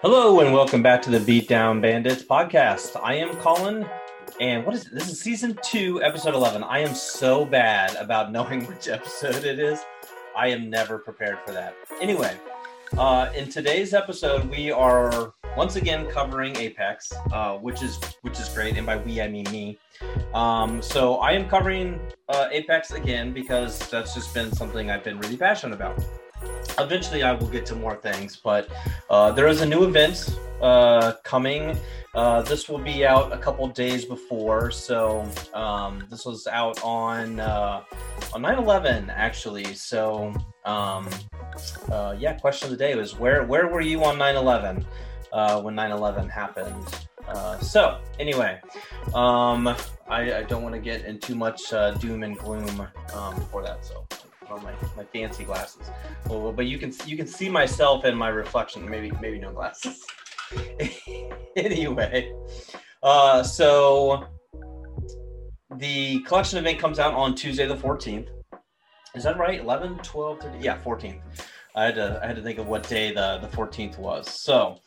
Hello and welcome back to the Beatdown Bandits podcast. I am Colin, and what is it? This is season two, episode 11. I am so bad about knowing which episode it is. I am never prepared for that. Anyway, uh, in today's episode, we are once again covering Apex, uh, which is which is great, and by we I mean me. Um, so I am covering uh, Apex again because that's just been something I've been really passionate about. Eventually, I will get to more things, but uh, there is a new event uh, coming. Uh, this will be out a couple days before, so um, this was out on uh, on 9/11 actually. So um, uh, yeah, question of the day was where where were you on 9/11 uh, when 9/11 happened? Uh, so anyway, um, I, I, don't want to get in too much uh, doom and gloom um, for that. So on my, my fancy glasses. Well, but you can you can see myself in my reflection. Maybe maybe no glasses. anyway, uh, so the collection event comes out on Tuesday the 14th. Is that right? 11, 12, 13? Yeah, 14th. I had to I had to think of what day the the 14th was. So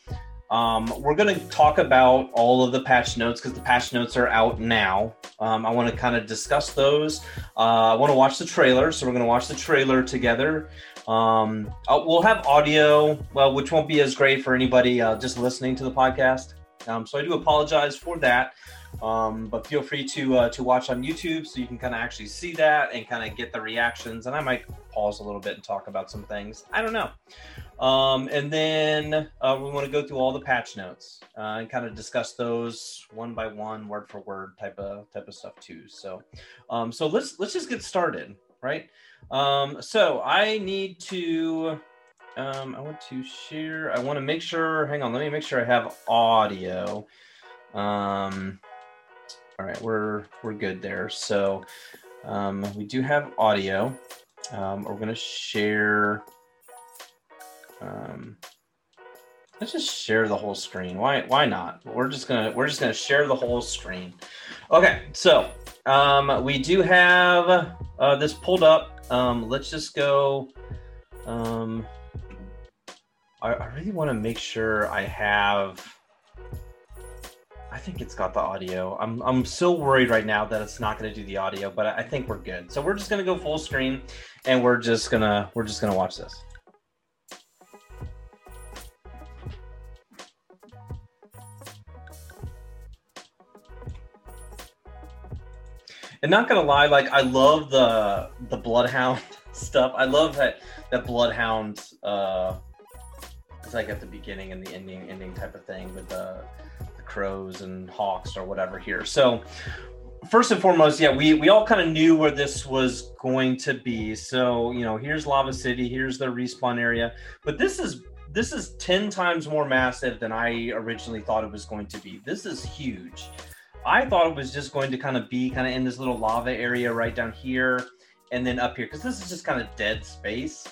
um, we're going to talk about all of the patch notes because the patch notes are out now. Um, I want to kind of discuss those. Uh, I want to watch the trailer, so we're going to watch the trailer together. Um, uh, we'll have audio, well, which won't be as great for anybody uh, just listening to the podcast. Um, so I do apologize for that. Um, but feel free to uh, to watch on YouTube so you can kind of actually see that and kind of get the reactions. And I might pause a little bit and talk about some things. I don't know. Um, and then uh, we want to go through all the patch notes uh, and kind of discuss those one by one, word for word type of type of stuff too. So, um, so let's let's just get started, right? Um, so I need to. Um, I want to share. I want to make sure. Hang on. Let me make sure I have audio. Um, all right, we're we're good there. So um, we do have audio. Um, we're gonna share. Um, let's just share the whole screen. Why why not? We're just gonna we're just gonna share the whole screen. Okay, so um, we do have uh, this pulled up. Um, let's just go. Um, I, I really want to make sure I have. I think it's got the audio. I'm I'm so worried right now that it's not going to do the audio, but I think we're good. So we're just going to go full screen, and we're just gonna we're just gonna watch this. and not gonna lie, like I love the the Bloodhound stuff. I love that that Bloodhound uh it's like at the beginning and the ending ending type of thing with the, the crows and hawks or whatever here. So first and foremost, yeah, we we all kind of knew where this was going to be. So, you know, here's Lava City, here's the respawn area. But this is this is 10 times more massive than I originally thought it was going to be. This is huge. I thought it was just going to kind of be kind of in this little lava area right down here and then up here because this is just kind of dead space.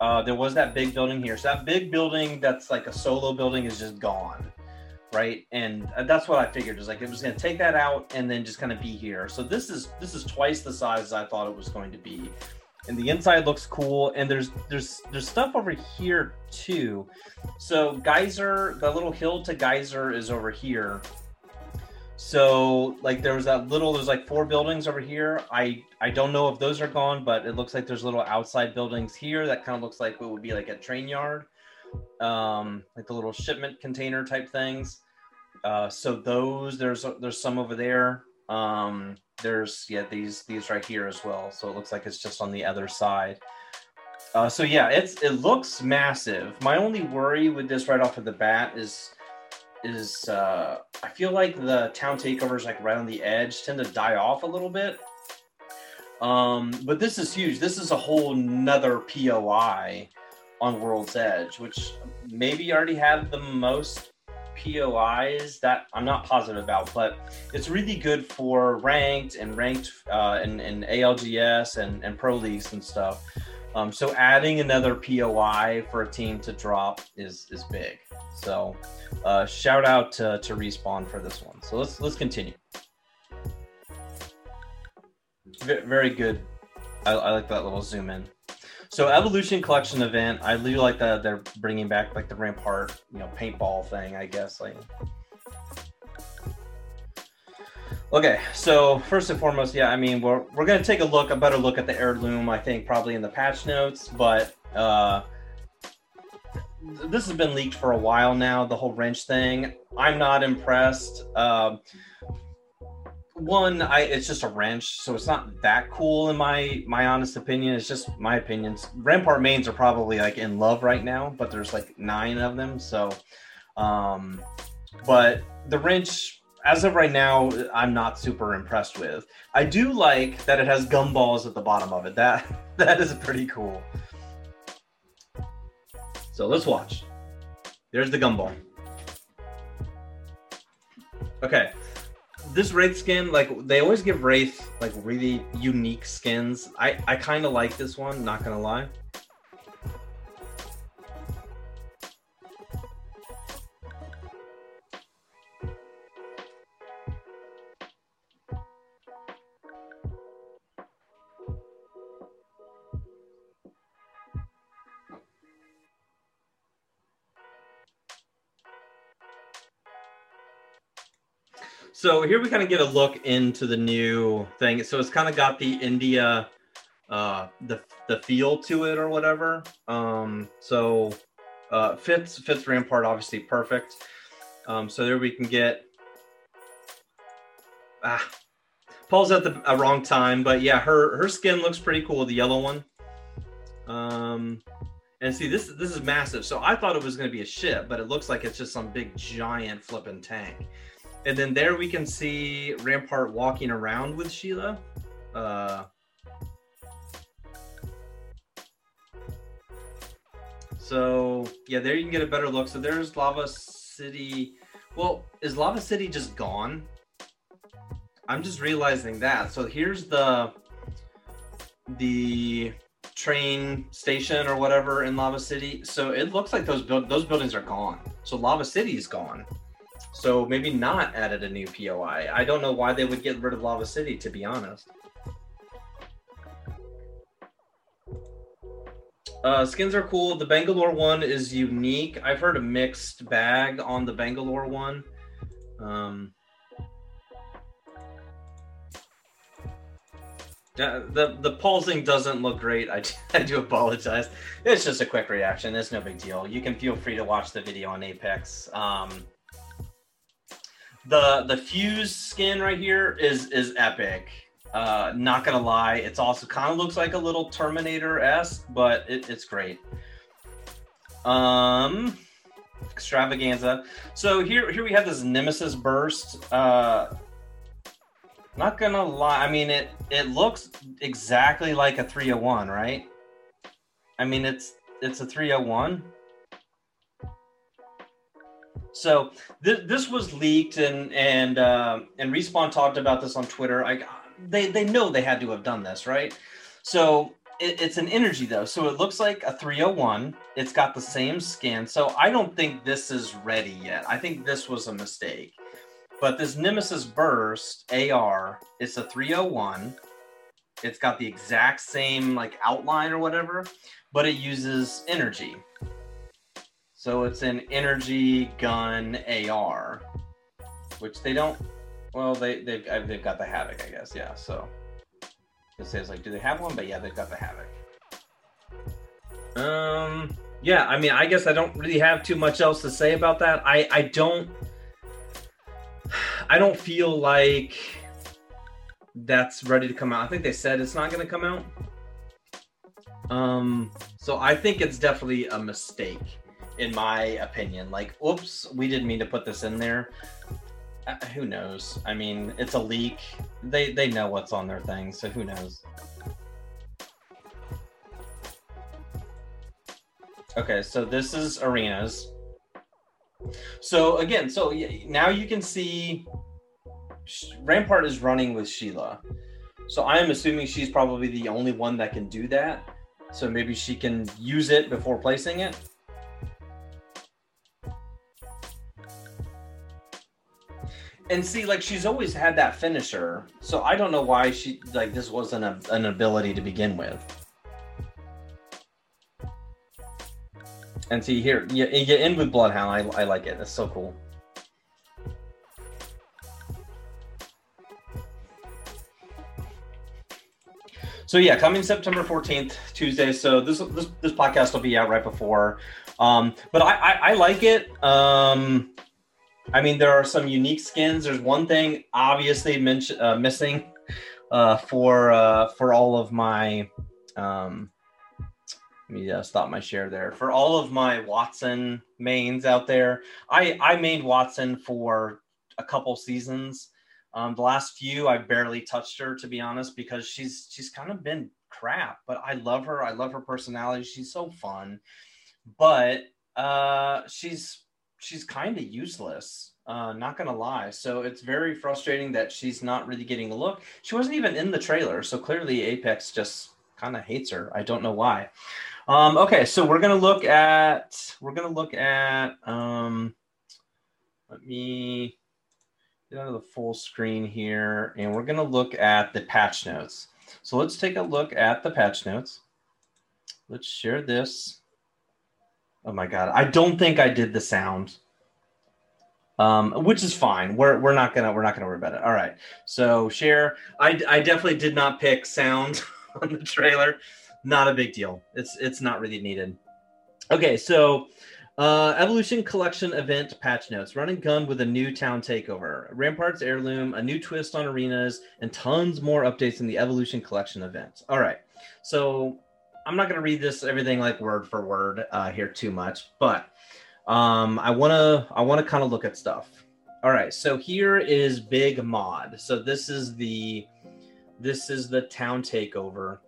Uh, there was that big building here. So that big building that's like a solo building is just gone. Right. And uh, that's what I figured is like it was going to take that out and then just kind of be here. So this is this is twice the size as I thought it was going to be. And the inside looks cool. And there's there's there's stuff over here too. So Geyser, the little hill to Geyser is over here so like there was that little there's like four buildings over here. I I don't know if those are gone, but it looks like there's little outside buildings here that kind of looks like what would be like a train yard. Um like the little shipment container type things. Uh so those there's there's some over there. Um there's yeah these these right here as well. So it looks like it's just on the other side. Uh, so yeah, it's it looks massive. My only worry with this right off of the bat is is uh, I feel like the town takeovers like right on the edge tend to die off a little bit. Um, but this is huge. This is a whole nother POI on World's Edge, which maybe already have the most POIs that I'm not positive about, but it's really good for ranked and ranked uh, and, and ALGS and, and pro leagues and stuff. Um, so adding another POI for a team to drop is is big. So uh, shout out to, to respawn for this one. So let's let's continue. V- very good. I, I, like that little zoom in. So Evolution Collection event, I really like that they're bringing back like the Rampart, you know, paintball thing. I guess like. Okay, so first and foremost, yeah, I mean we're we're gonna take a look, a better look at the heirloom. I think probably in the patch notes, but uh, this has been leaked for a while now. The whole wrench thing, I'm not impressed. Um, one, I it's just a wrench, so it's not that cool in my my honest opinion. It's just my opinions. Rampart mains are probably like in love right now, but there's like nine of them, so. Um, but the wrench, as of right now, I'm not super impressed with. I do like that it has gumballs at the bottom of it. That that is pretty cool. So let's watch. There's the gumball. Okay, this Wraith skin, like they always give Wraith like really unique skins. I I kind of like this one, not gonna lie. So here we kind of get a look into the new thing. So it's kind of got the India, uh, the the feel to it or whatever. Um, so uh, fits fits Rampart obviously perfect. Um, so there we can get. Ah, Paul's at the wrong time, but yeah, her her skin looks pretty cool. The yellow one. Um, and see this this is massive. So I thought it was going to be a ship, but it looks like it's just some big giant flipping tank. And then there we can see Rampart walking around with Sheila. Uh, so yeah, there you can get a better look. So there's Lava City. Well, is Lava City just gone? I'm just realizing that. So here's the the train station or whatever in Lava City. So it looks like those those buildings are gone. So Lava City is gone. So maybe not added a new POI. I don't know why they would get rid of Lava City, to be honest. Uh, skins are cool. The Bangalore one is unique. I've heard a mixed bag on the Bangalore one. Um, the the pulsing doesn't look great. I, I do apologize. It's just a quick reaction. It's no big deal. You can feel free to watch the video on Apex. Um, the the fuse skin right here is is epic. Uh, not gonna lie, it's also kind of looks like a little Terminator esque, but it, it's great. Um, extravaganza. So here here we have this Nemesis burst. Uh, not gonna lie, I mean it it looks exactly like a 301, right? I mean it's it's a 301. So th- this was leaked, and and uh, and respawn talked about this on Twitter. I they they know they had to have done this, right? So it, it's an energy though, so it looks like a 301. It's got the same skin, so I don't think this is ready yet. I think this was a mistake. But this Nemesis Burst AR, it's a 301. It's got the exact same like outline or whatever, but it uses energy. So it's an energy gun AR, which they don't. Well, they they've uh, they've got the havoc, I guess. Yeah. So it says like, do they have one? But yeah, they've got the havoc. Um. Yeah. I mean, I guess I don't really have too much else to say about that. I I don't. I don't feel like that's ready to come out. I think they said it's not going to come out. Um, so I think it's definitely a mistake in my opinion. Like, oops, we didn't mean to put this in there. Uh, who knows? I mean, it's a leak. They they know what's on their thing, so who knows? Okay, so this is arenas. So again, so now you can see Rampart is running with Sheila. So I am assuming she's probably the only one that can do that. So maybe she can use it before placing it. And see, like she's always had that finisher, so I don't know why she like this wasn't a, an ability to begin with. And see here, you, you end with Bloodhound. I, I like it. It's so cool. So yeah, coming September 14th, Tuesday. So this this, this podcast will be out right before. Um, but I, I, I like it. Um, I mean, there are some unique skins. There's one thing obviously mention, uh, missing uh, for uh, for all of my. Um, let me uh, stop my share there. For all of my Wattson mains out there, I I mained Wattson for a couple seasons. Um, the last few, I barely touched her to be honest, because she's she's kind of been crap. But I love her. I love her personality. She's so fun, but uh, she's she's kind of useless. Uh, not gonna lie. So it's very frustrating that she's not really getting a look. She wasn't even in the trailer, so clearly Apex just kind of hates her. I don't know why. Um, okay, so we're gonna look at we're gonna look at um, let me get out of the full screen here, and we're to look at the patch notes. So let's take a look at the patch notes. Let's share this. Oh my god, I don't think I did the sound, um, which is fine. We're we're not gonna we're not gonna worry about it. All right. So share. I I definitely did not pick sound on the trailer. Not a big deal. It's it's not really needed. Okay, so uh, Evolution Collection event patch notes. Run and gun with a new town takeover. Ramparts heirloom, a new twist on arenas, and tons more updates in the Evolution Collection event. All right. So I'm not going to read this everything like word for word uh, here too much, but um, I want to I want to kind of look at stuff. All right. So here is Big Maude. So this is the this is the town takeover.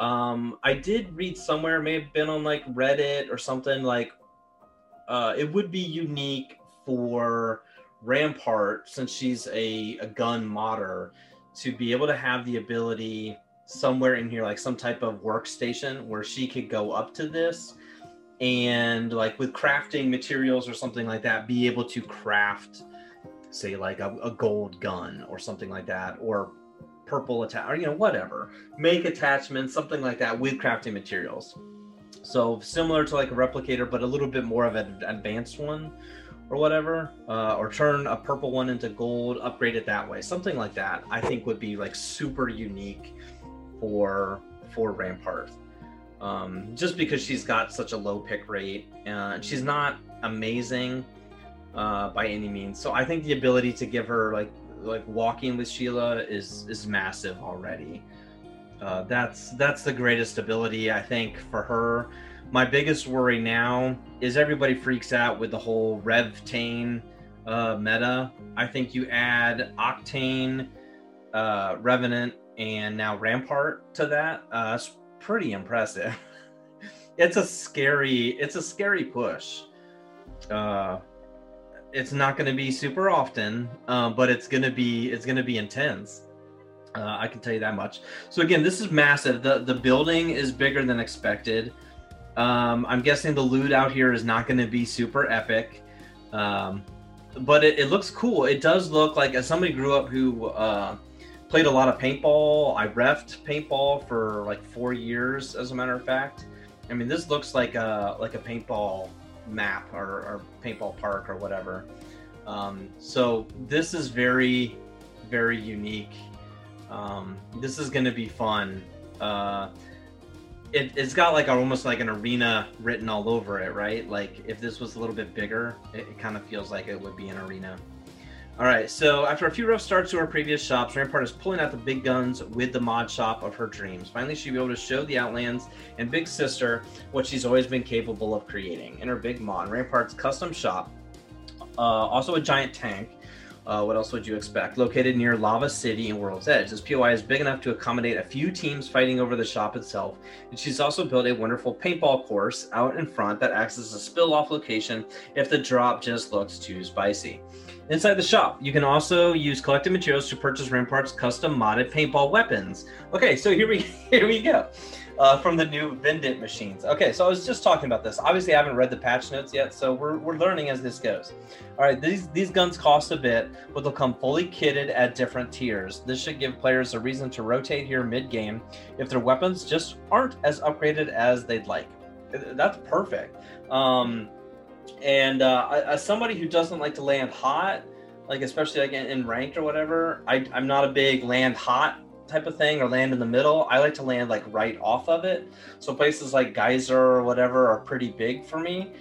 Um, I did read somewhere, may have been on like Reddit or something, like uh, it would be unique for Rampart, since she's a, a gun modder, to be able to have the ability somewhere in here, like some type of workstation where she could go up to this and, like, with crafting materials or something like that, be able to craft, say, like a, a gold gun or something like that, or purple attack, or you know, whatever. Make attachments, something like that with crafting materials. So similar to like a replicator, but a little bit more of an advanced one or whatever, uh, or turn a purple one into gold, upgrade it that way. Something like that, I think would be like super unique for for Rampart. Um, just because she's got such a low pick rate, uh, she's not amazing uh, by any means. So I think the ability to give her like like walking with Sheila is is massive already. Uh, that's that's the greatest ability I think for her. My biggest worry now is everybody freaks out with the whole Revtane uh, meta. I think you add Octane, uh, Revenant, and now Rampart to that. Uh, it's pretty impressive. it's a scary it's a scary push. Uh, it's not going to be super often, uh, but it's going to be it's going to be intense. Uh, I can tell you that much. So again, this is massive. the The building is bigger than expected. Um, I'm guessing the loot out here is not going to be super epic, um, but it, it, looks cool. It does look like as somebody grew up who uh, played a lot of paintball. I refed paintball for like four years, as a matter of fact. I mean, this looks like a like a paintball map or, or paintball park or whatever. Um, so this is very, very unique um, this is going to be fun. Uh, it, has got like a, almost like an arena written all over it, right? Like if this was a little bit bigger, it, it kind of feels like it would be an arena. All right, so after a few rough starts to her previous shops, Rampart is pulling out the big guns with the mod shop of her dreams. Finally, she'll be able to show the Outlands and Big Sister what she's always been capable of creating in her Big Maude. Rampart's custom shop, uh, also a giant tank, uh, what else would you expect? Located near Lava City and World's Edge, this POI is big enough to accommodate a few teams fighting over the shop itself. And she's also built a wonderful paintball course out in front that acts as a spill off location if the drop just looks too spicy. Inside the shop, you can also use collected materials to purchase Rampart's custom modded paintball weapons. Okay, so here we here we go uh, from the new Vendit machines. Okay, so I was just talking about this. Obviously, I haven't read the patch notes yet, so we're, we're learning as this goes. All right, these these guns cost a bit, but they'll come fully kitted at different tiers. This should give players a reason to rotate here mid game if their weapons just aren't as upgraded as they'd like. That's perfect. Um, and uh, as somebody who doesn't like to land hot, like especially like in, ranked or whatever, I, I'm not a big land hot type of thing or land in the middle. I like to land like right off of it. So places like Geyser or whatever are pretty big for me.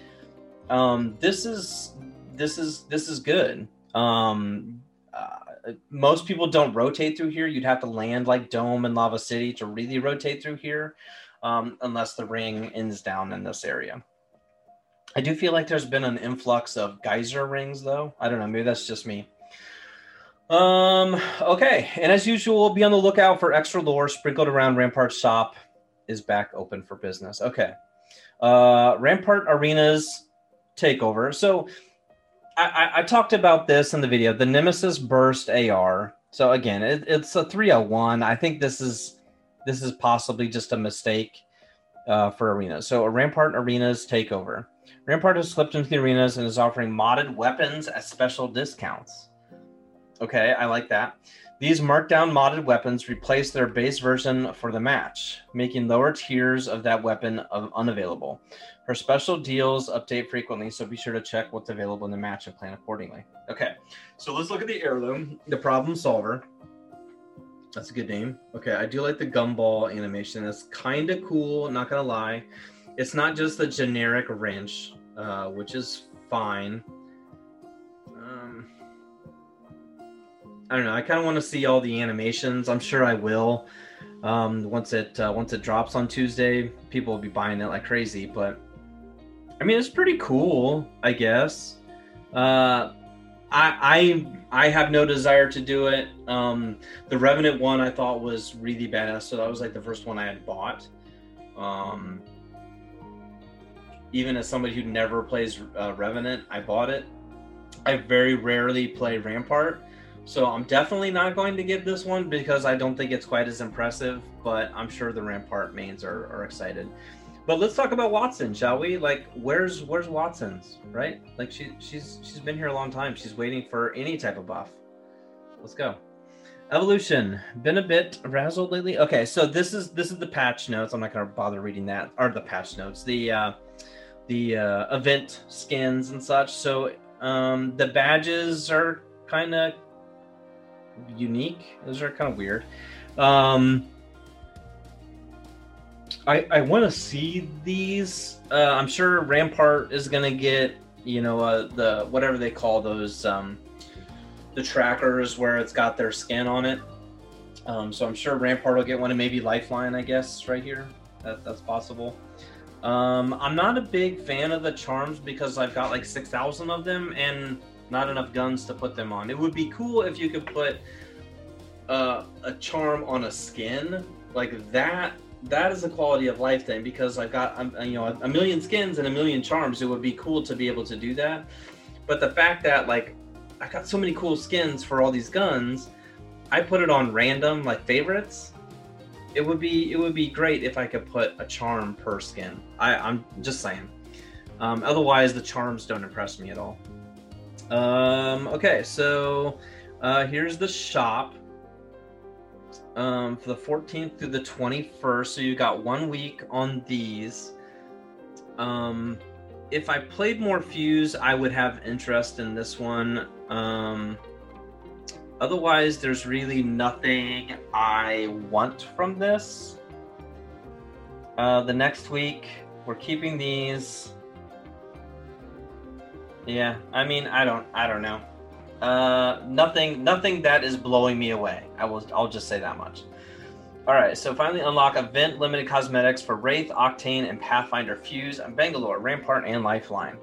Um, this is this is this is good. Um, uh, most people don't rotate through here. You'd have to land like Dome and Lava City to really rotate through here, um, unless the ring ends down in this area. I do feel like there's been an influx of geyser rings, though. I don't know. Maybe that's just me. Um. Okay. And as usual, we'll be on the lookout for extra lore sprinkled around Rampart shop. Is back open for business. Okay. Uh, Rampart Arenas takeover. So I, I, talked about this in the video. The Nemesis Burst AR. So again, it, it's a 301. I think this is this is possibly just a mistake uh, for arenas. So a Rampart Arenas takeover. Rampart has slipped into the arenas and is offering modded weapons at special discounts. Okay, I like that. These markdown modded weapons replace their base version for the match, making lower tiers of that weapon unavailable. Her special deals update frequently, so be sure to check what's available in the match and plan accordingly. Okay, so let's look at the heirloom, the problem solver. That's a good name. Okay, I do like the gumball animation. It's kind of cool, not gonna lie. It's not just the generic wrench, uh, which is fine. I don't know. I kind of want to see all the animations. I'm sure I will. Um, once it uh, once it drops on Tuesday, people will be buying it like crazy. But I mean, it's pretty cool, I guess. Uh, I I I have no desire to do it. Um, the Revenant one I thought was really badass, so that was like the first one I had bought. Um, even as somebody who never plays uh, Revenant, I bought it. I very rarely play Rampart, so I'm definitely not going to get this one because I don't think it's quite as impressive, but I'm sure the Rampart mains are, are excited. But let's talk about Wattson, shall we? Like, where's where's Wattson's right? Like she she's she's been here a long time. She's waiting for any type of buff. Let's go. Evolution. Been a bit razzled lately. Okay, so this is this is the patch notes. I'm not gonna bother reading that. Or the patch notes. The uh the uh event skins and such. So um the badges are kind of unique. Those are kind of weird. Um, I I want to see these. Uh, I'm sure Rampart is gonna get you know uh, the whatever they call those um, the trackers where it's got their skin on it. Um, so I'm sure Rampart will get one, and maybe Lifeline, I guess, right here. That, that's possible. Um, I'm not a big fan of the charms because I've got like 6,000 of them, and not enough guns to put them on. It would be cool if you could put uh, a charm on a skin like that. That is a quality of life thing because I've got um, you know a million skins and a million charms. It would be cool to be able to do that. But the fact that like I got so many cool skins for all these guns, I put it on random like favorites. It would be it would be great if I could put a charm per skin. I, I'm just saying. Um, otherwise, the charms don't impress me at all. Um, okay, so uh, here's the shop um, for the 14th through the 21st. So you got one week on these. Um, if I played more Fuse, I would have interest in this one. Um, otherwise, there's really nothing I want from this. Uh, the next week, we're keeping these. Yeah, I mean, I don't, I don't know. Uh, nothing, nothing that is blowing me away. I will, I'll just say that much. All right, so finally unlock event limited cosmetics for Wraith, Octane, and Pathfinder Fuse, and Bangalore, Rampart, and Lifeline.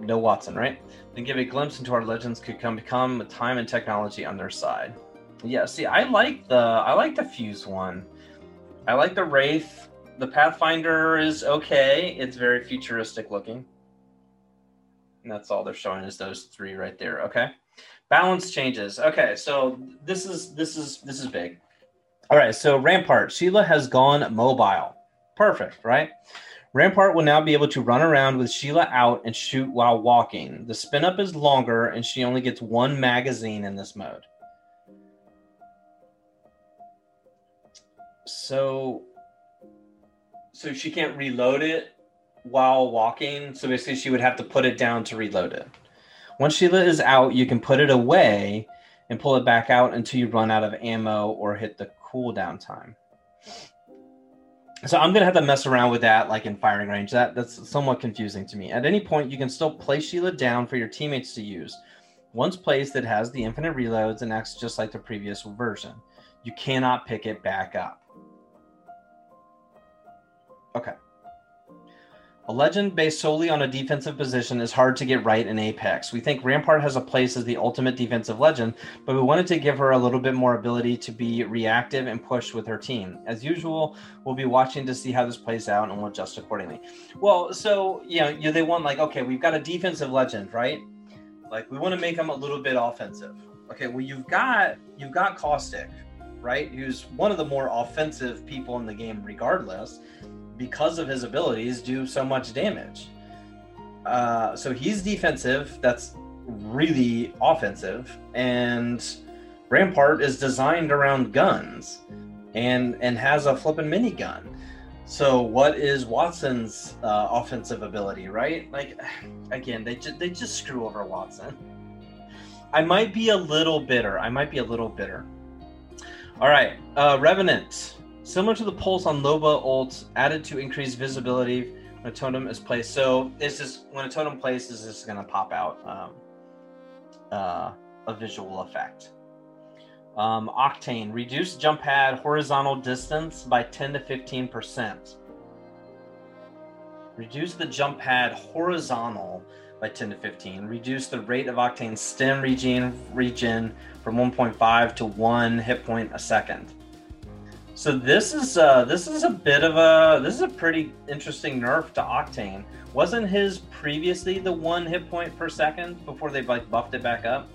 No Wattson, right? Then give a glimpse into our legends could come become with time and technology on their side. Yeah, see, I like the I like the Fuse one. I like the Wraith. The Pathfinder is okay. It's very futuristic looking. And that's all they're showing is those three right there. Okay. Balance changes. Okay, so this is this is this is big. All right, so Rampart, Sheila has gone mobile. Perfect, right? Rampart will now be able to run around with Sheila out and shoot while walking. The spin up is longer, and she only gets one magazine in this mode. So, so she can't reload it while walking. So basically, she would have to put it down to reload it. Once Sheila is out, you can put it away and pull it back out until you run out of ammo or hit the cooldown time. So I'm gonna have to mess around with that, like in firing range. That that's somewhat confusing to me. At any point, you can still place Sheila down for your teammates to use. Once placed, it has the infinite reloads and acts just like the previous version. You cannot pick it back up. Okay. A legend based solely on a defensive position is hard to get right in Apex. We think Rampart has a place as the ultimate defensive legend, but we wanted to give her a little bit more ability to be reactive and push with her team. As usual, we'll be watching to see how this plays out and we'll adjust accordingly. Well, so, you know, you, they want like, okay, we've got a defensive legend, right? Like we want to make him a little bit offensive. Okay, well you've got you've got Caustic, right? Who's one of the more offensive people in the game regardless because of his abilities, do so much damage. Uh, so he's defensive. That's really offensive, and Rampart is designed around guns, and and has a flipping minigun. So what is Wattson's uh, offensive ability, right? Like, again, they just they just screw over Watson. I might be a little bitter. I might be a little bitter. All right, uh, Revenant. Similar to the pulse on Loba ult, added to increase visibility when a totem is placed. So it's just when a totem places, it's going to pop out um, uh, a visual effect. Um, Octane, reduce jump pad horizontal distance by 10 to 15%. Reduce the jump pad horizontal by 10 to 15. Reduce the rate of Octane stem regen, regen from 1.5 to 1 hit point a second. So this is uh, this is a bit of a this is a pretty interesting nerf to Octane. Wasn't his previously the one hit point per second before they like buffed it back up?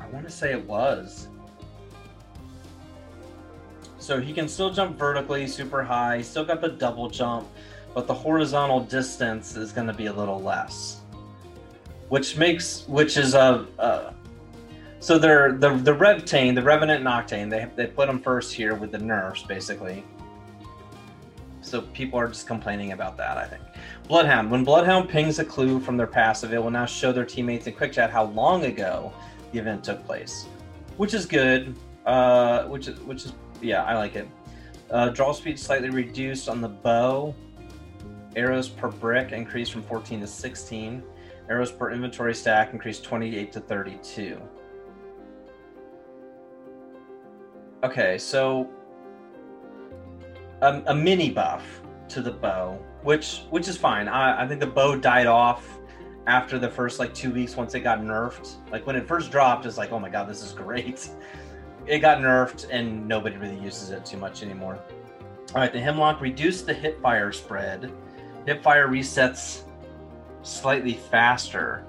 I want to say it was. So he can still jump vertically super high. Still got the double jump, but the horizontal distance is going to be a little less, which makes which is a, a so they're the the Revtane, the Revenant and Octane. They they put them first here with the nerfs, basically. So people are just complaining about that. I think. Bloodhound. When Bloodhound pings a clue from their passive, it will now show their teammates in quick chat how long ago the event took place, which is good. Uh, which is which is yeah, I like it. Uh, draw speed slightly reduced on the bow. Arrows per brick increased from 14 to 16. Arrows per inventory stack increased 28 to 32. Okay, so a, a, mini buff to the bow, which which is fine. I, I think the bow died off after the first like two weeks once it got nerfed. Like when it first dropped, it's like, oh my god, this is great. It got nerfed and nobody really uses it too much anymore. All right, the hemlock reduced the hip fire spread. Hip fire resets slightly faster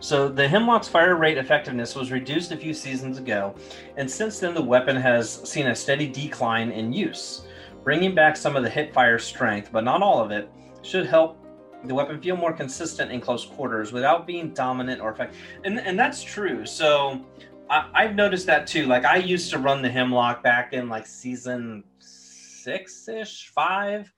So the Hemlock's fire rate effectiveness was reduced a few seasons ago, and since then the weapon has seen a steady decline in use. Bringing back some of the hip fire strength, but not all of it, should help the weapon feel more consistent in close quarters without being dominant or effective. And, and that's true. So I, have noticed that too. Like I used to run the Hemlock back in like season six ish, five.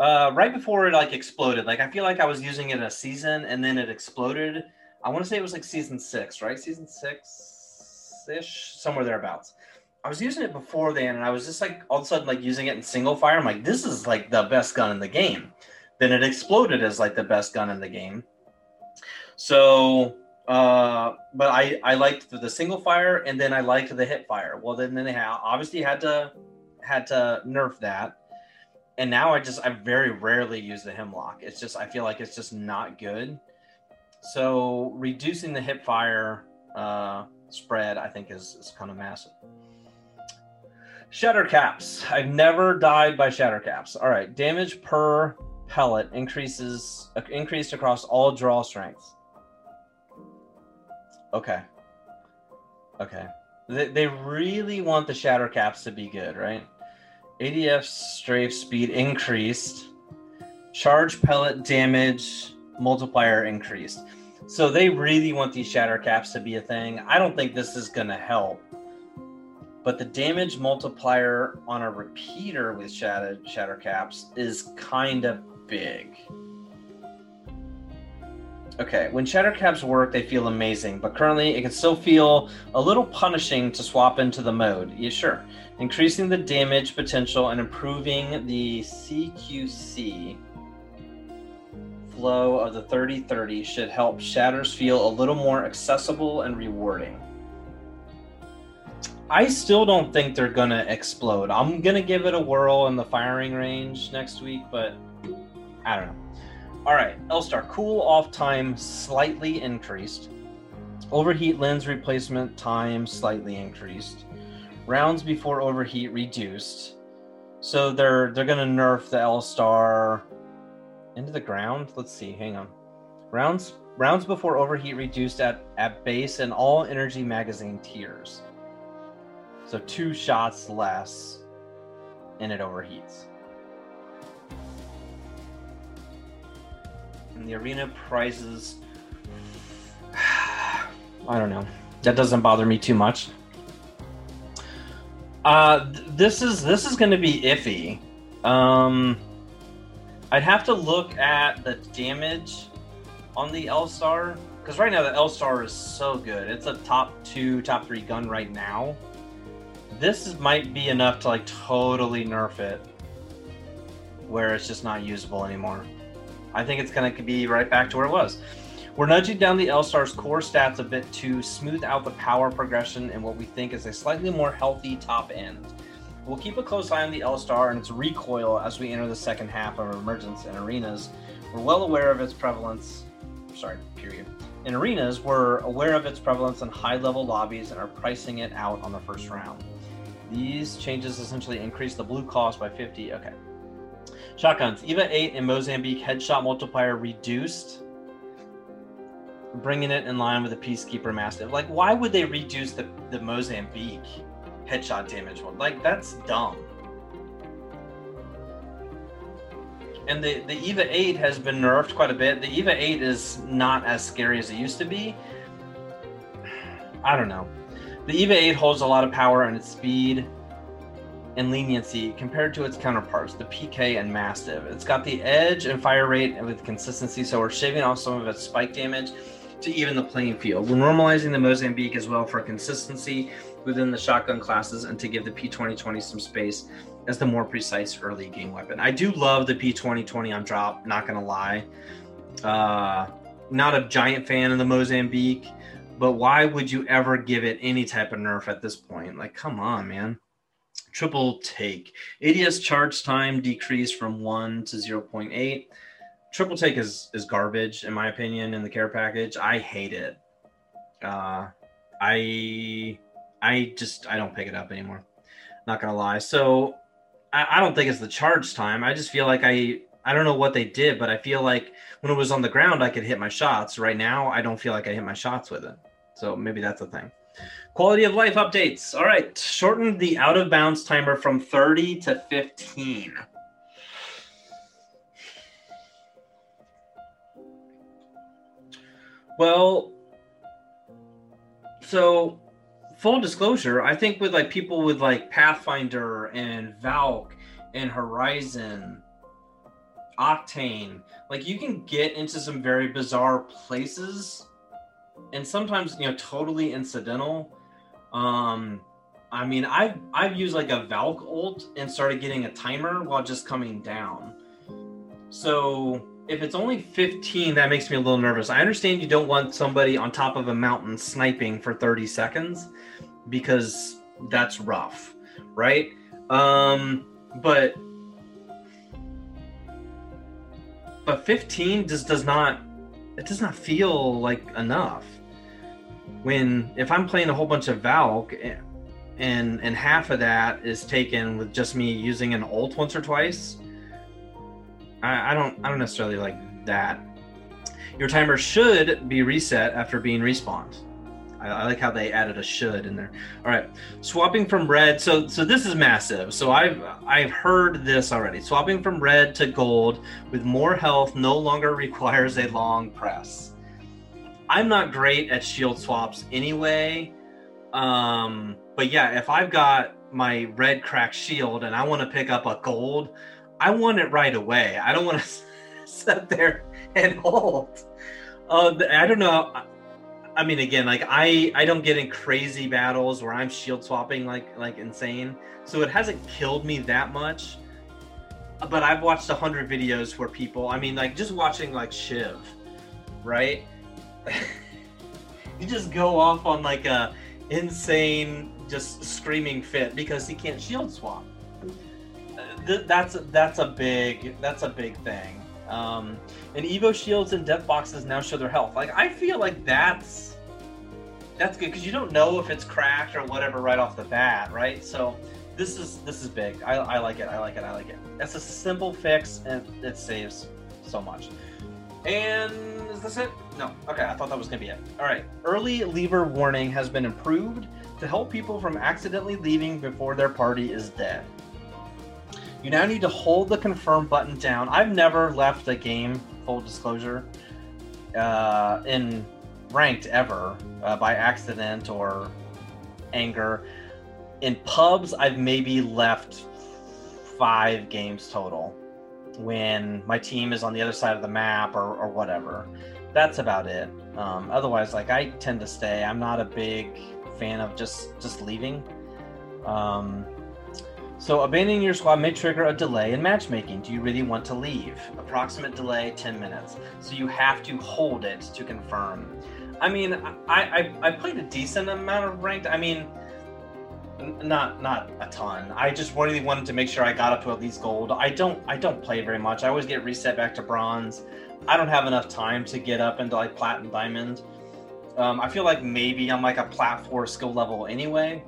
Uh, right before it like exploded. Like I feel like I was using it a season and then it exploded I want to say it was like season six, right? Season six ish, somewhere thereabouts. I was using it before then, and I was just like all of a sudden like using it in single fire. I'm like, this is like the best gun in the game. Then it exploded as like the best gun in the game. So, uh, but I I liked the single fire, and then I liked the hip fire. Well, then then they ha- obviously had to had to nerf that. And now I just I very rarely use the hemlock. It's just I feel like it's just not good. So reducing the hip fire uh, spread, I think, is, is kind of massive. Shatter caps. I've never died by shatter caps. All right, damage per pellet increases uh, increased across all draw strengths. Okay. Okay. They, they really want the shatter caps to be good, right? ADS strafe speed increased. Charge pellet damage multiplier increased. So they really want these shatter caps to be a thing. I don't think this is going to help. but the damage multiplier on a repeater with shatter, shatter caps is kind of big. Okay, when shatter caps work, they feel amazing, but currently it can still feel a little punishing to swap into the mode. Yeah, sure. Increasing the damage potential and improving the CQC flow of the 3030 should help shatters feel a little more accessible and rewarding. I still don't think they're gonna explode. I'm gonna give it a whirl in the firing range next week, but I don't know. All right, L-Star cool off time slightly increased. Overheat lens replacement time slightly increased. Rounds before overheat reduced. So they're they're gonna nerf the L-Star into the ground. Let's see. Hang on. Rounds rounds before overheat reduced at at base and all energy magazine tiers. So two shots less, and it overheats. And the arena prizes. I don't know. That doesn't bother me too much. Uh, th- this is this is going to be iffy. Um, I'd have to look at the damage on the L Star because right now the L Star is so good. It's a top two, top three gun right now. This is, might be enough to like totally nerf it, where it's just not usable anymore. I think it's going to be right back to where it was. We're nudging down the L Star's core stats a bit to smooth out the power progression and what we think is a slightly more healthy top end. We'll keep a close eye on the L Star and its recoil as we enter the second half of Emergence and Arenas. We're well aware of its prevalence. Sorry, period. In Arenas, we're aware of its prevalence in high level lobbies and are pricing it out on the first round. These changes essentially increase the blue cost by 50. Okay. Shotguns. EVA 8 and Mozambique headshot multiplier reduced, bringing it in line with the Peacekeeper Mastiff. Like, why would they reduce the, the Mozambique headshot damage one? Like, that's dumb. And the, the EVA 8 has been nerfed quite a bit. The EVA 8 is not as scary as it used to be. I don't know. The EVA 8 holds a lot of power and its speed and leniency compared to its counterparts, the PK and Mastiff. It's got the edge and fire rate with consistency, so we're shaving off some of its spike damage to even the playing field. We're normalizing the Mozambique as well for consistency within the shotgun classes and to give the P2020 some space as the more precise early game weapon. I do love the P2020 on drop, not gonna lie. Uh, not a giant fan of the Mozambique, but why would you ever give it any type of nerf at this point? Like, come on, man triple take. ADS charge time decreased from 1 to 0.8. Triple take is, is garbage, in my opinion, in the care package. I hate it. Uh, I I just I don't pick it up anymore. Not gonna lie. So I, I don't think it's the charge time. I just feel like I I don't know what they did, but I feel like when it was on the ground, I could hit my shots. Right now, I don't feel like I hit my shots with it. So maybe that's the thing. Quality of life updates. All right, shortened the out of bounds timer from 30 to 15. Well, so full disclosure, I think with like people with like Pathfinder and Valk and Horizon, Octane, like you can get into some very bizarre places and sometimes you know totally incidental. Um i mean i've i've used like a valk ult and started getting a timer while just coming down. So if it's only 15 that makes me a little nervous i understand you don't want somebody on top of a mountain sniping for 30 seconds because that's rough right um but but 15 just does not it does not feel like enough. When if I'm playing a whole bunch of Valk and and half of that is taken with just me using an ult once or twice, I, I don't I don't necessarily like that. Your timer should be reset after being respawned. I, I, like how they added a should in there. All right, swapping from red. So so this is massive. So I've I've heard this already. Swapping from red to gold with more health no longer requires a long press. I'm not great at shield swaps anyway. Um, but yeah, if I've got my red cracked shield and I want to pick up a gold, I want it right away. I don't want to sit there and hold. Uh, I don't know. I mean, again, like I I don't get in crazy battles where I'm shield swapping like like insane, so it hasn't killed me that much. But I've watched a hundred videos where people, I mean, like just watching like Shiv, right? you just go off on like a insane, just screaming fit because he can't shield swap. Th- that's that's a big that's a big thing. Um, and Evo shields and death boxes now show their health. Like I feel like that's that's good because you don't know if it's cracked or whatever right off the bat, right? So this is this is big. I, I like it. I like it. I like it. That's a simple fix and it saves so much. And is this it? No. Okay, I thought that was gonna be it. All right. Early lever warning has been improved to help people from accidentally leaving before their party is dead. You now need to hold the confirm button down. I've never left a game, full disclosure, uh, in ranked ever uh, by accident or anger. In pubs, I've maybe left five games total when my team is on the other side of the map or, or whatever. That's about it. Um, otherwise, like I tend to stay. I'm not a big fan of just just leaving. Um, so abandoning your squad may trigger a delay in matchmaking. Do you really want to leave? Approximate delay 10 minutes. So you have to hold it to confirm. I mean, I, I, I played a decent amount of ranked. I mean, not not a ton. I just really wanted to make sure I got up to at least gold. I don't I don't play very much. I always get reset back to bronze. I don't have enough time to get up into like platinum diamond. Um, I feel like maybe I'm like a plat four skill level anyway,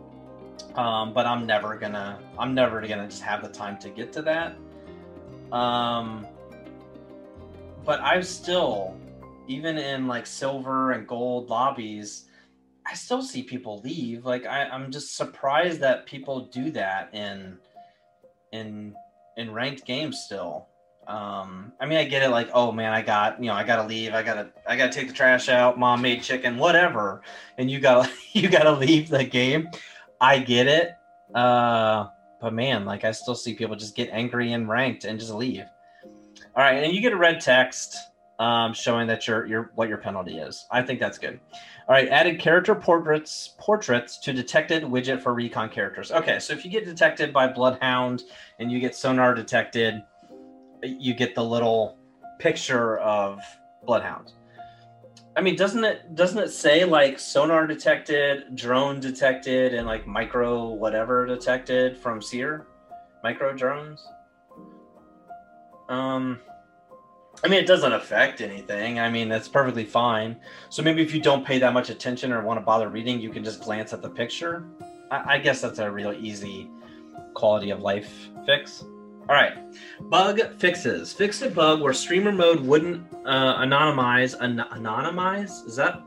um, but I'm never gonna I'm never gonna just have the time to get to that. Um, but I've still, even in like silver and gold lobbies, I still see people leave. Like I, I'm just surprised that people do that in in in ranked games still. Um, I mean, I get it. Like, oh man, I got you know, I gotta leave. I gotta, I gotta take the trash out. Mom made chicken, whatever, and you gotta, you gotta leave the game. I get it. Uh, but man, like, I still see people just get angry and ranked and just leave. All right, and you get a red text um, showing that your your what your penalty is. I think that's good. All right, added character portraits portraits to detected widget for recon characters. Okay, so if you get detected by Bloodhound and you get sonar detected, you get the little picture of Bloodhound. I mean, doesn't it doesn't it say like sonar detected, drone detected, and like micro whatever detected from Seer, micro drones? Um, I mean, it doesn't affect anything. I mean, that's perfectly fine. So maybe if you don't pay that much attention or want to bother reading, you can just glance at the picture. I, I guess that's a real easy quality of life fix. All right, bug fixes. Fix a bug where streamer mode wouldn't uh, anonymize. An- anonymize? Is that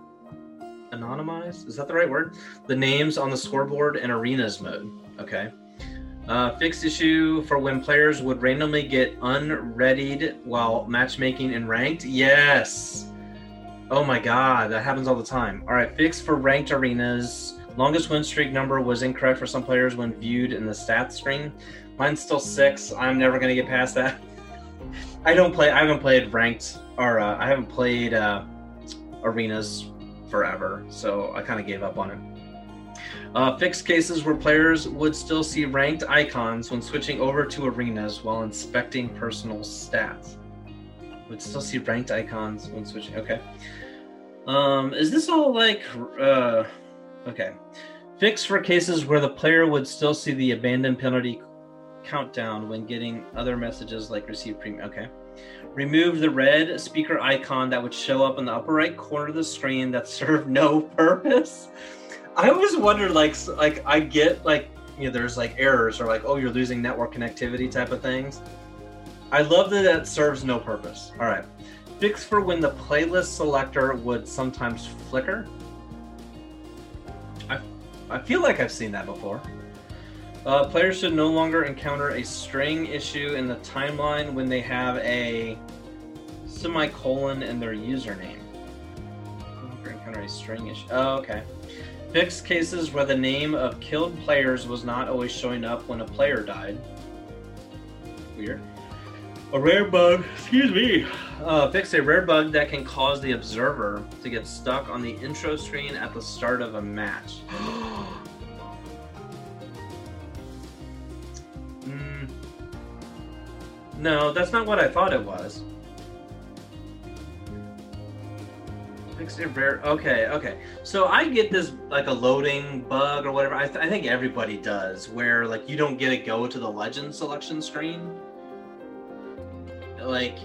anonymize? Is that the right word? The names on the scoreboard in arenas mode. Okay. Uh, fixed issue for when players would randomly get unreadied while matchmaking in ranked. Yes. Oh my god, that happens all the time. All right, fixed for ranked arenas. Longest win streak number was incorrect for some players when viewed in the stats screen. Mine's still six. I'm never gonna get past that. I don't play. I haven't played ranked, or uh, I haven't played uh, arenas forever, so I kind of gave up on it. Uh, fixed cases where players would still see ranked icons when switching over to arenas while inspecting personal stats. Would still see ranked icons when switching. Okay. Um, is this all like uh, okay? Fixed for cases where the player would still see the abandoned penalty countdown when getting other messages like receive premium. Okay. Remove the red speaker icon that would show up in the upper right corner of the screen that served no purpose. I always wondered, like, like I get like you know, there's like errors or like, oh, you're losing network connectivity type of things. I love that that serves no purpose. All right, fix for when the playlist selector would sometimes flicker. I, I feel like I've seen that before. Uh, players should no longer encounter a string issue in the timeline when they have a semicolon in their username. No longer encounter a string issue. Oh, okay. Fix cases where the name of killed players was not always showing up when a player died. Weird. A rare bug, excuse me. Uh, fix a rare bug that can cause the observer to get stuck on the intro screen at the start of a match. no, that's not what I thought it was. A rare. Okay, okay. So I get this like a loading bug or whatever. I, th- I think everybody does, where like you don't get to go to the legend selection screen like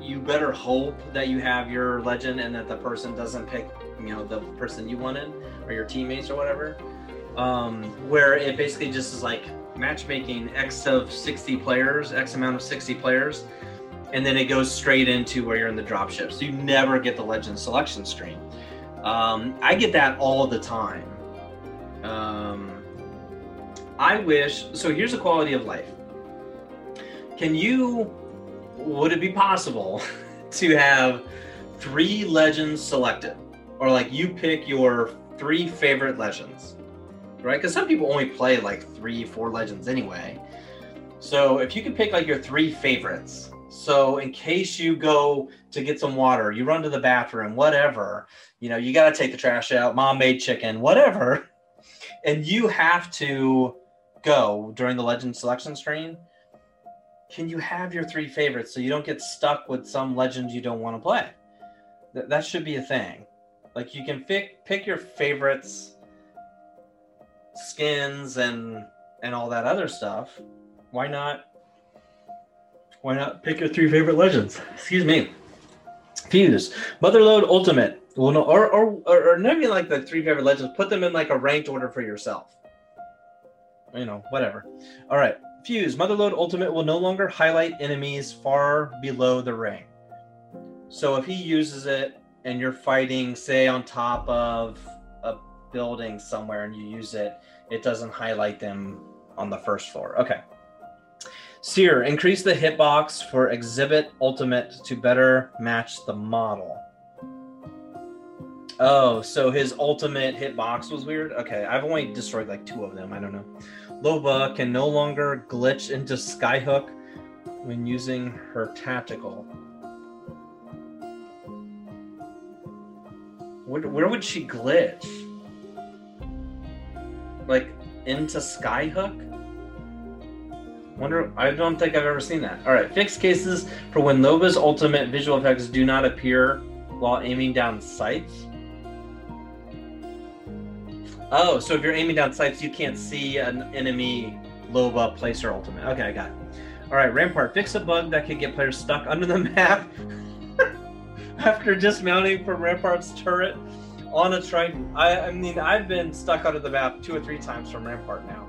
you better hope that you have your legend and that the person doesn't pick you know the person you wanted or your teammates or whatever um, where it basically just is like matchmaking x of 60 players x amount of 60 players and then it goes straight into where you're in the dropship so you never get the legend selection screen um, i get that all the time. Um, i wish so here's a quality of life. Can you would it be possible to have three legends selected? Or like you pick your three favorite legends, right? Because some people only play like three, four legends anyway. So if you could pick like your three favorites, so in case you go to get some water, you run to the bathroom, whatever, you know, you got to take the trash out, mom made chicken, whatever, and you have to go during the legend selection screen can you have your three favorites so you don't get stuck with some legend you don't want to play? Th- that should be a thing. Like you can pick pick your favorites, skins and and all that other stuff. Why not? Why not pick your three favorite legends? Excuse me. Fuse, Motherlode Ultimate. Well, no, or or or, or even like the three favorite legends. Put them in like a ranked order for yourself. You know, whatever. All right. Fuse, Motherlode Ultimate will no longer highlight enemies far below the ring. So if he uses it and you're fighting, say, on top of building somewhere and you use it, it doesn't highlight them on the first floor. Okay. Seer, increase the hitbox for Exhibit Ultimate to better match the model. Oh, so his ultimate hitbox was weird? Okay, I've only destroyed like two of them. I don't know. Loba can no longer glitch into Skyhook when using her tactical. Where, where would she glitch? Like into Skyhook? Wonder. I don't think I've ever seen that. All right, fixed cases for when Loba's ultimate visual effects do not appear while aiming down sights. Oh, so if you're aiming down sights, you can't see an enemy Loba place her ultimate. Okay, I got it. All right, Rampart, fix a bug that can get players stuck under the map after dismounting from Rampart's turret on a Triton. I, I mean, I've been stuck out of the map two or three times from Rampart now.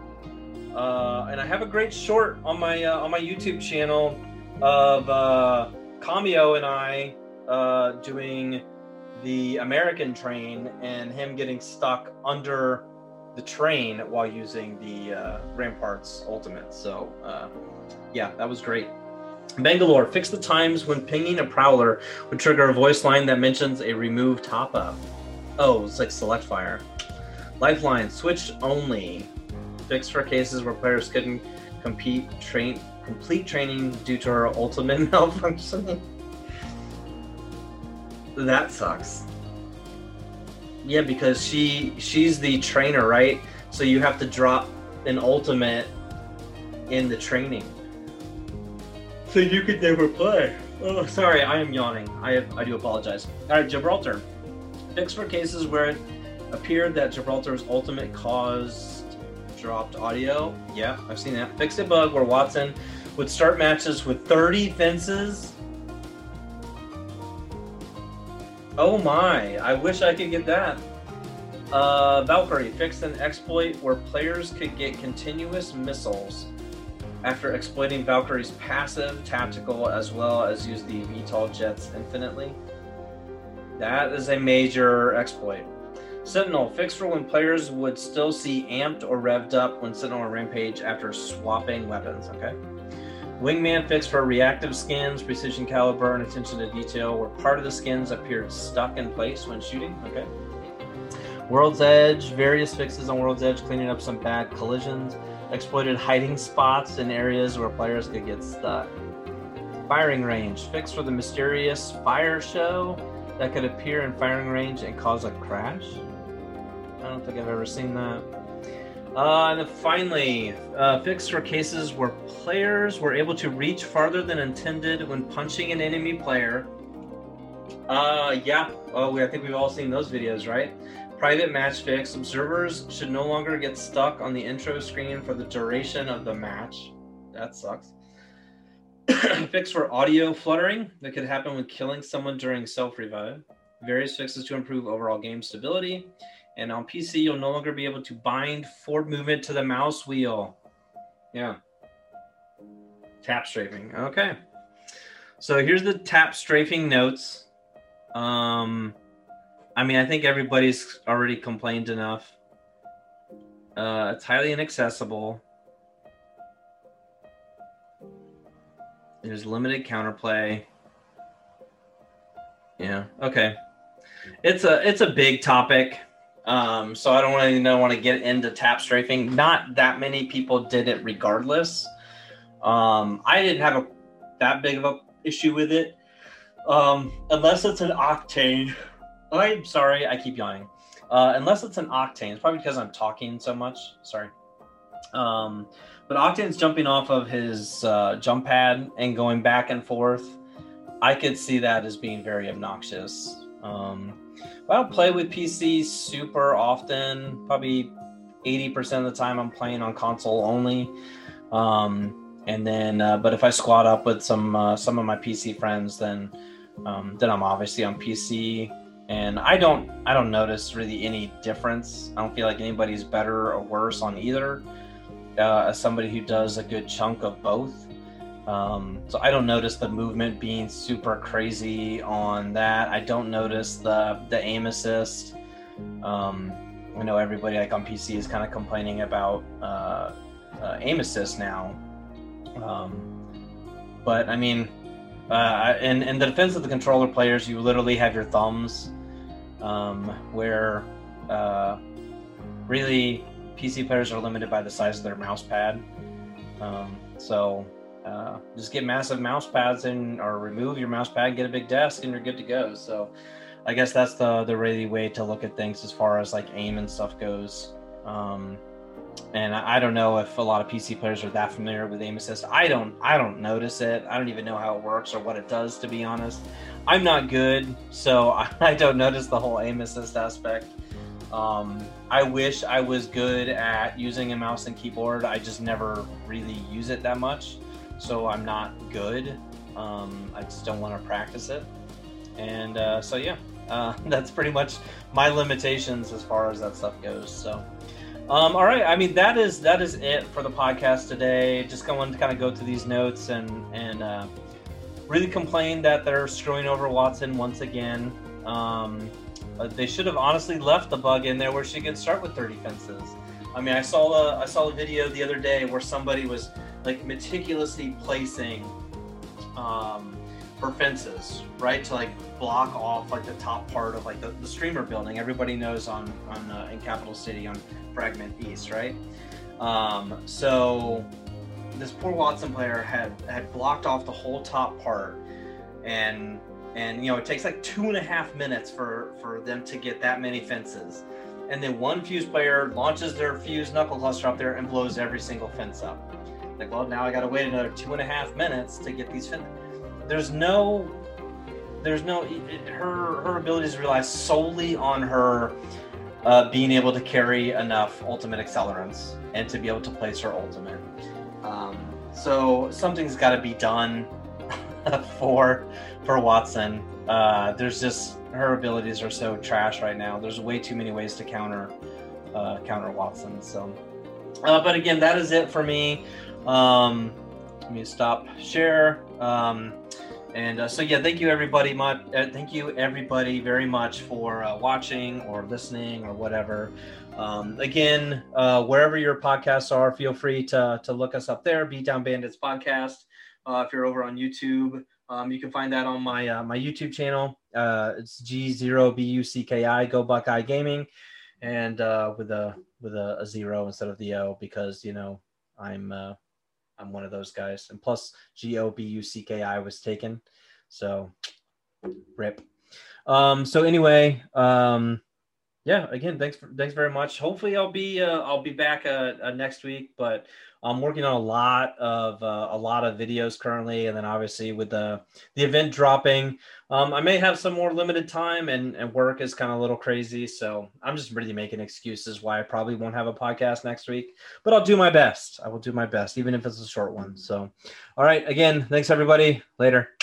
Uh, and I have a great short on my uh, on my YouTube channel of uh, Cameo and I uh, doing the American train and him getting stuck under the train while using the uh, Ramparts ultimate. So, uh, yeah, that was great. Bangalore, fix the times when pinging a prowler would trigger a voice line that mentions a remove top up. Oh, it's like select fire. Lifeline, switch only. Fix for cases where players couldn't compete train complete training due to her ultimate malfunctioning. That sucks. Yeah, because she she's the trainer, right? So you have to drop an ultimate in the training. So you could never play. Oh, sorry, I am yawning. I I do apologize. All right, Gibraltar. Fix for cases where it appeared that Gibraltar's ultimate caused dropped audio. Yeah, I've seen that. Fixed a bug where Wattson would start matches with 30 fences Oh my, I wish I could get that. Uh, Valkyrie fixed an exploit where players could get continuous missiles after exploiting Valkyrie's passive tactical as well as use the VTOL jets infinitely. That is a major exploit. Sentinel fixed for when players would still see amped or revved up when on a rampage after swapping weapons. Okay. Wingman fixed for reactive skins, precision caliber, and attention to detail, where part of the skins appeared stuck in place when shooting. Okay. World's Edge, various fixes on World's Edge, cleaning up some bad collisions, exploited hiding spots in areas where players could get stuck. Firing range, fixed for the mysterious fire show that could appear in firing range and cause a crash. I don't think I've ever seen that. Uh, and then finally, uh, fix for cases where players were able to reach farther than intended when punching an enemy player. Uh, yeah. Oh, we, I think we've all seen those videos, right? Private match fix. Observers should no longer get stuck on the intro screen for the duration of the match. That sucks. fix for audio fluttering that could happen when killing someone during self revive. Various fixes to improve overall game stability. And on PC, you'll no longer be able to bind forward movement to the mouse wheel. Yeah. Tap strafing. Okay. So here's the tap strafing notes. Um, I mean, I think everybody's already complained enough. Uh, it's highly inaccessible. There's limited counterplay. Yeah. Okay. It's a it's a big topic. Um, so I don't really know, want to get into tap strafing. Not that many people did it regardless. Um, I didn't have a that big of a issue with it, um, unless it's an octane. I'm sorry, I keep yawning. Uh, unless it's an octane, it's probably because I'm talking so much. Sorry. Um, but Octane's jumping off of his uh, jump pad and going back and forth. I could see that as being very obnoxious. Um, I don't play with PC super often. Probably 80% of the time I'm playing on console only. Um, and then, uh, but if I squad up with some uh, some of my PC friends, then um, then I'm obviously on PC. And I don't I don't notice really any difference. I don't feel like anybody's better or worse on either. Uh, as somebody who does a good chunk of both. Um, so I don't notice the movement being super crazy on that. I don't notice the the aim assist. Um, I know everybody like on PC is kind of complaining about uh, uh, aim assist now, um, but I mean, uh, in in the defense of the controller players, you literally have your thumbs, um, where uh, really PC players are limited by the size of their mouse pad. Um, so uh, just get massive mouse pads and or remove your mouse pad, get a big desk, and you're good to go. So I guess that's the the really way to look at things as far as like aim and stuff goes. Um, and I, don't know if a lot of PC players are that familiar with aim assist. I don't I don't notice it. I don't even know how it works or what it does to be honest. I'm not good, so I, I don't notice the whole aim assist aspect. Um, I wish I was good at using a mouse and keyboard. I just never really use it that much so I'm not good. Um, I just don't want to practice it. And uh, so, yeah, uh, that's pretty much my limitations as far as that stuff goes. So, um, all right. I mean, that is that is it for the podcast today. Just going to kind of go through these notes and and uh, really complain that they're screwing over Wattson once again. Um, they should have honestly left the bug in there where she could start with 30 fences. I mean, I saw a I saw a video the other day where somebody was like meticulously placing um, her fences, right, to like block off like the top part of like the, the streamer building. Everybody knows on on uh, in Capital City on Fragment East, right? Um, so this poor Wattson player had had blocked off the whole top part, and and you know it takes like two and a half minutes for for them to get that many fences and then one fuse player launches their fuse knuckle cluster up there and blows every single fence up like, well, now I got to wait another two and a half minutes to get these fin. There's no, there's no, it, her her abilities rely solely on her uh, being able to carry enough ultimate accelerants and to be able to place her ultimate. Um, so something's got to be done for for Wattson. Uh, there's just her abilities are so trash right now. There's way too many ways to counter uh, counter Wattson. So, uh, but again, that is it for me. Um, let me stop share. Um, and uh, so yeah, thank you everybody. Much, uh, thank you everybody very much for uh, watching or listening or whatever. Um, again, uh, wherever your podcasts are, feel free to to look us up there. Beatdown Bandits podcast. Uh, if you're over on YouTube, um, you can find that on my uh, my YouTube channel. Uh, it's G zero B U C K I Go Buckeye Gaming. and uh, with a with a, a, zero instead of the O because you know I'm uh, I'm one of those guys. And plus G O B U C K I was taken, so rip. Um, so anyway, um, yeah, again, thanks for, thanks very much. Hopefully, I'll be uh, I'll be back uh, uh, next week, but I'm working on a lot of uh, a lot of videos currently, and then obviously with the the event dropping, um, I may have some more limited time, and and work is kind of a little crazy. So I'm just really making excuses why I probably won't have a podcast next week, but I'll do my best. I will do my best, even if it's a short one. So, all right, again, thanks everybody. Later.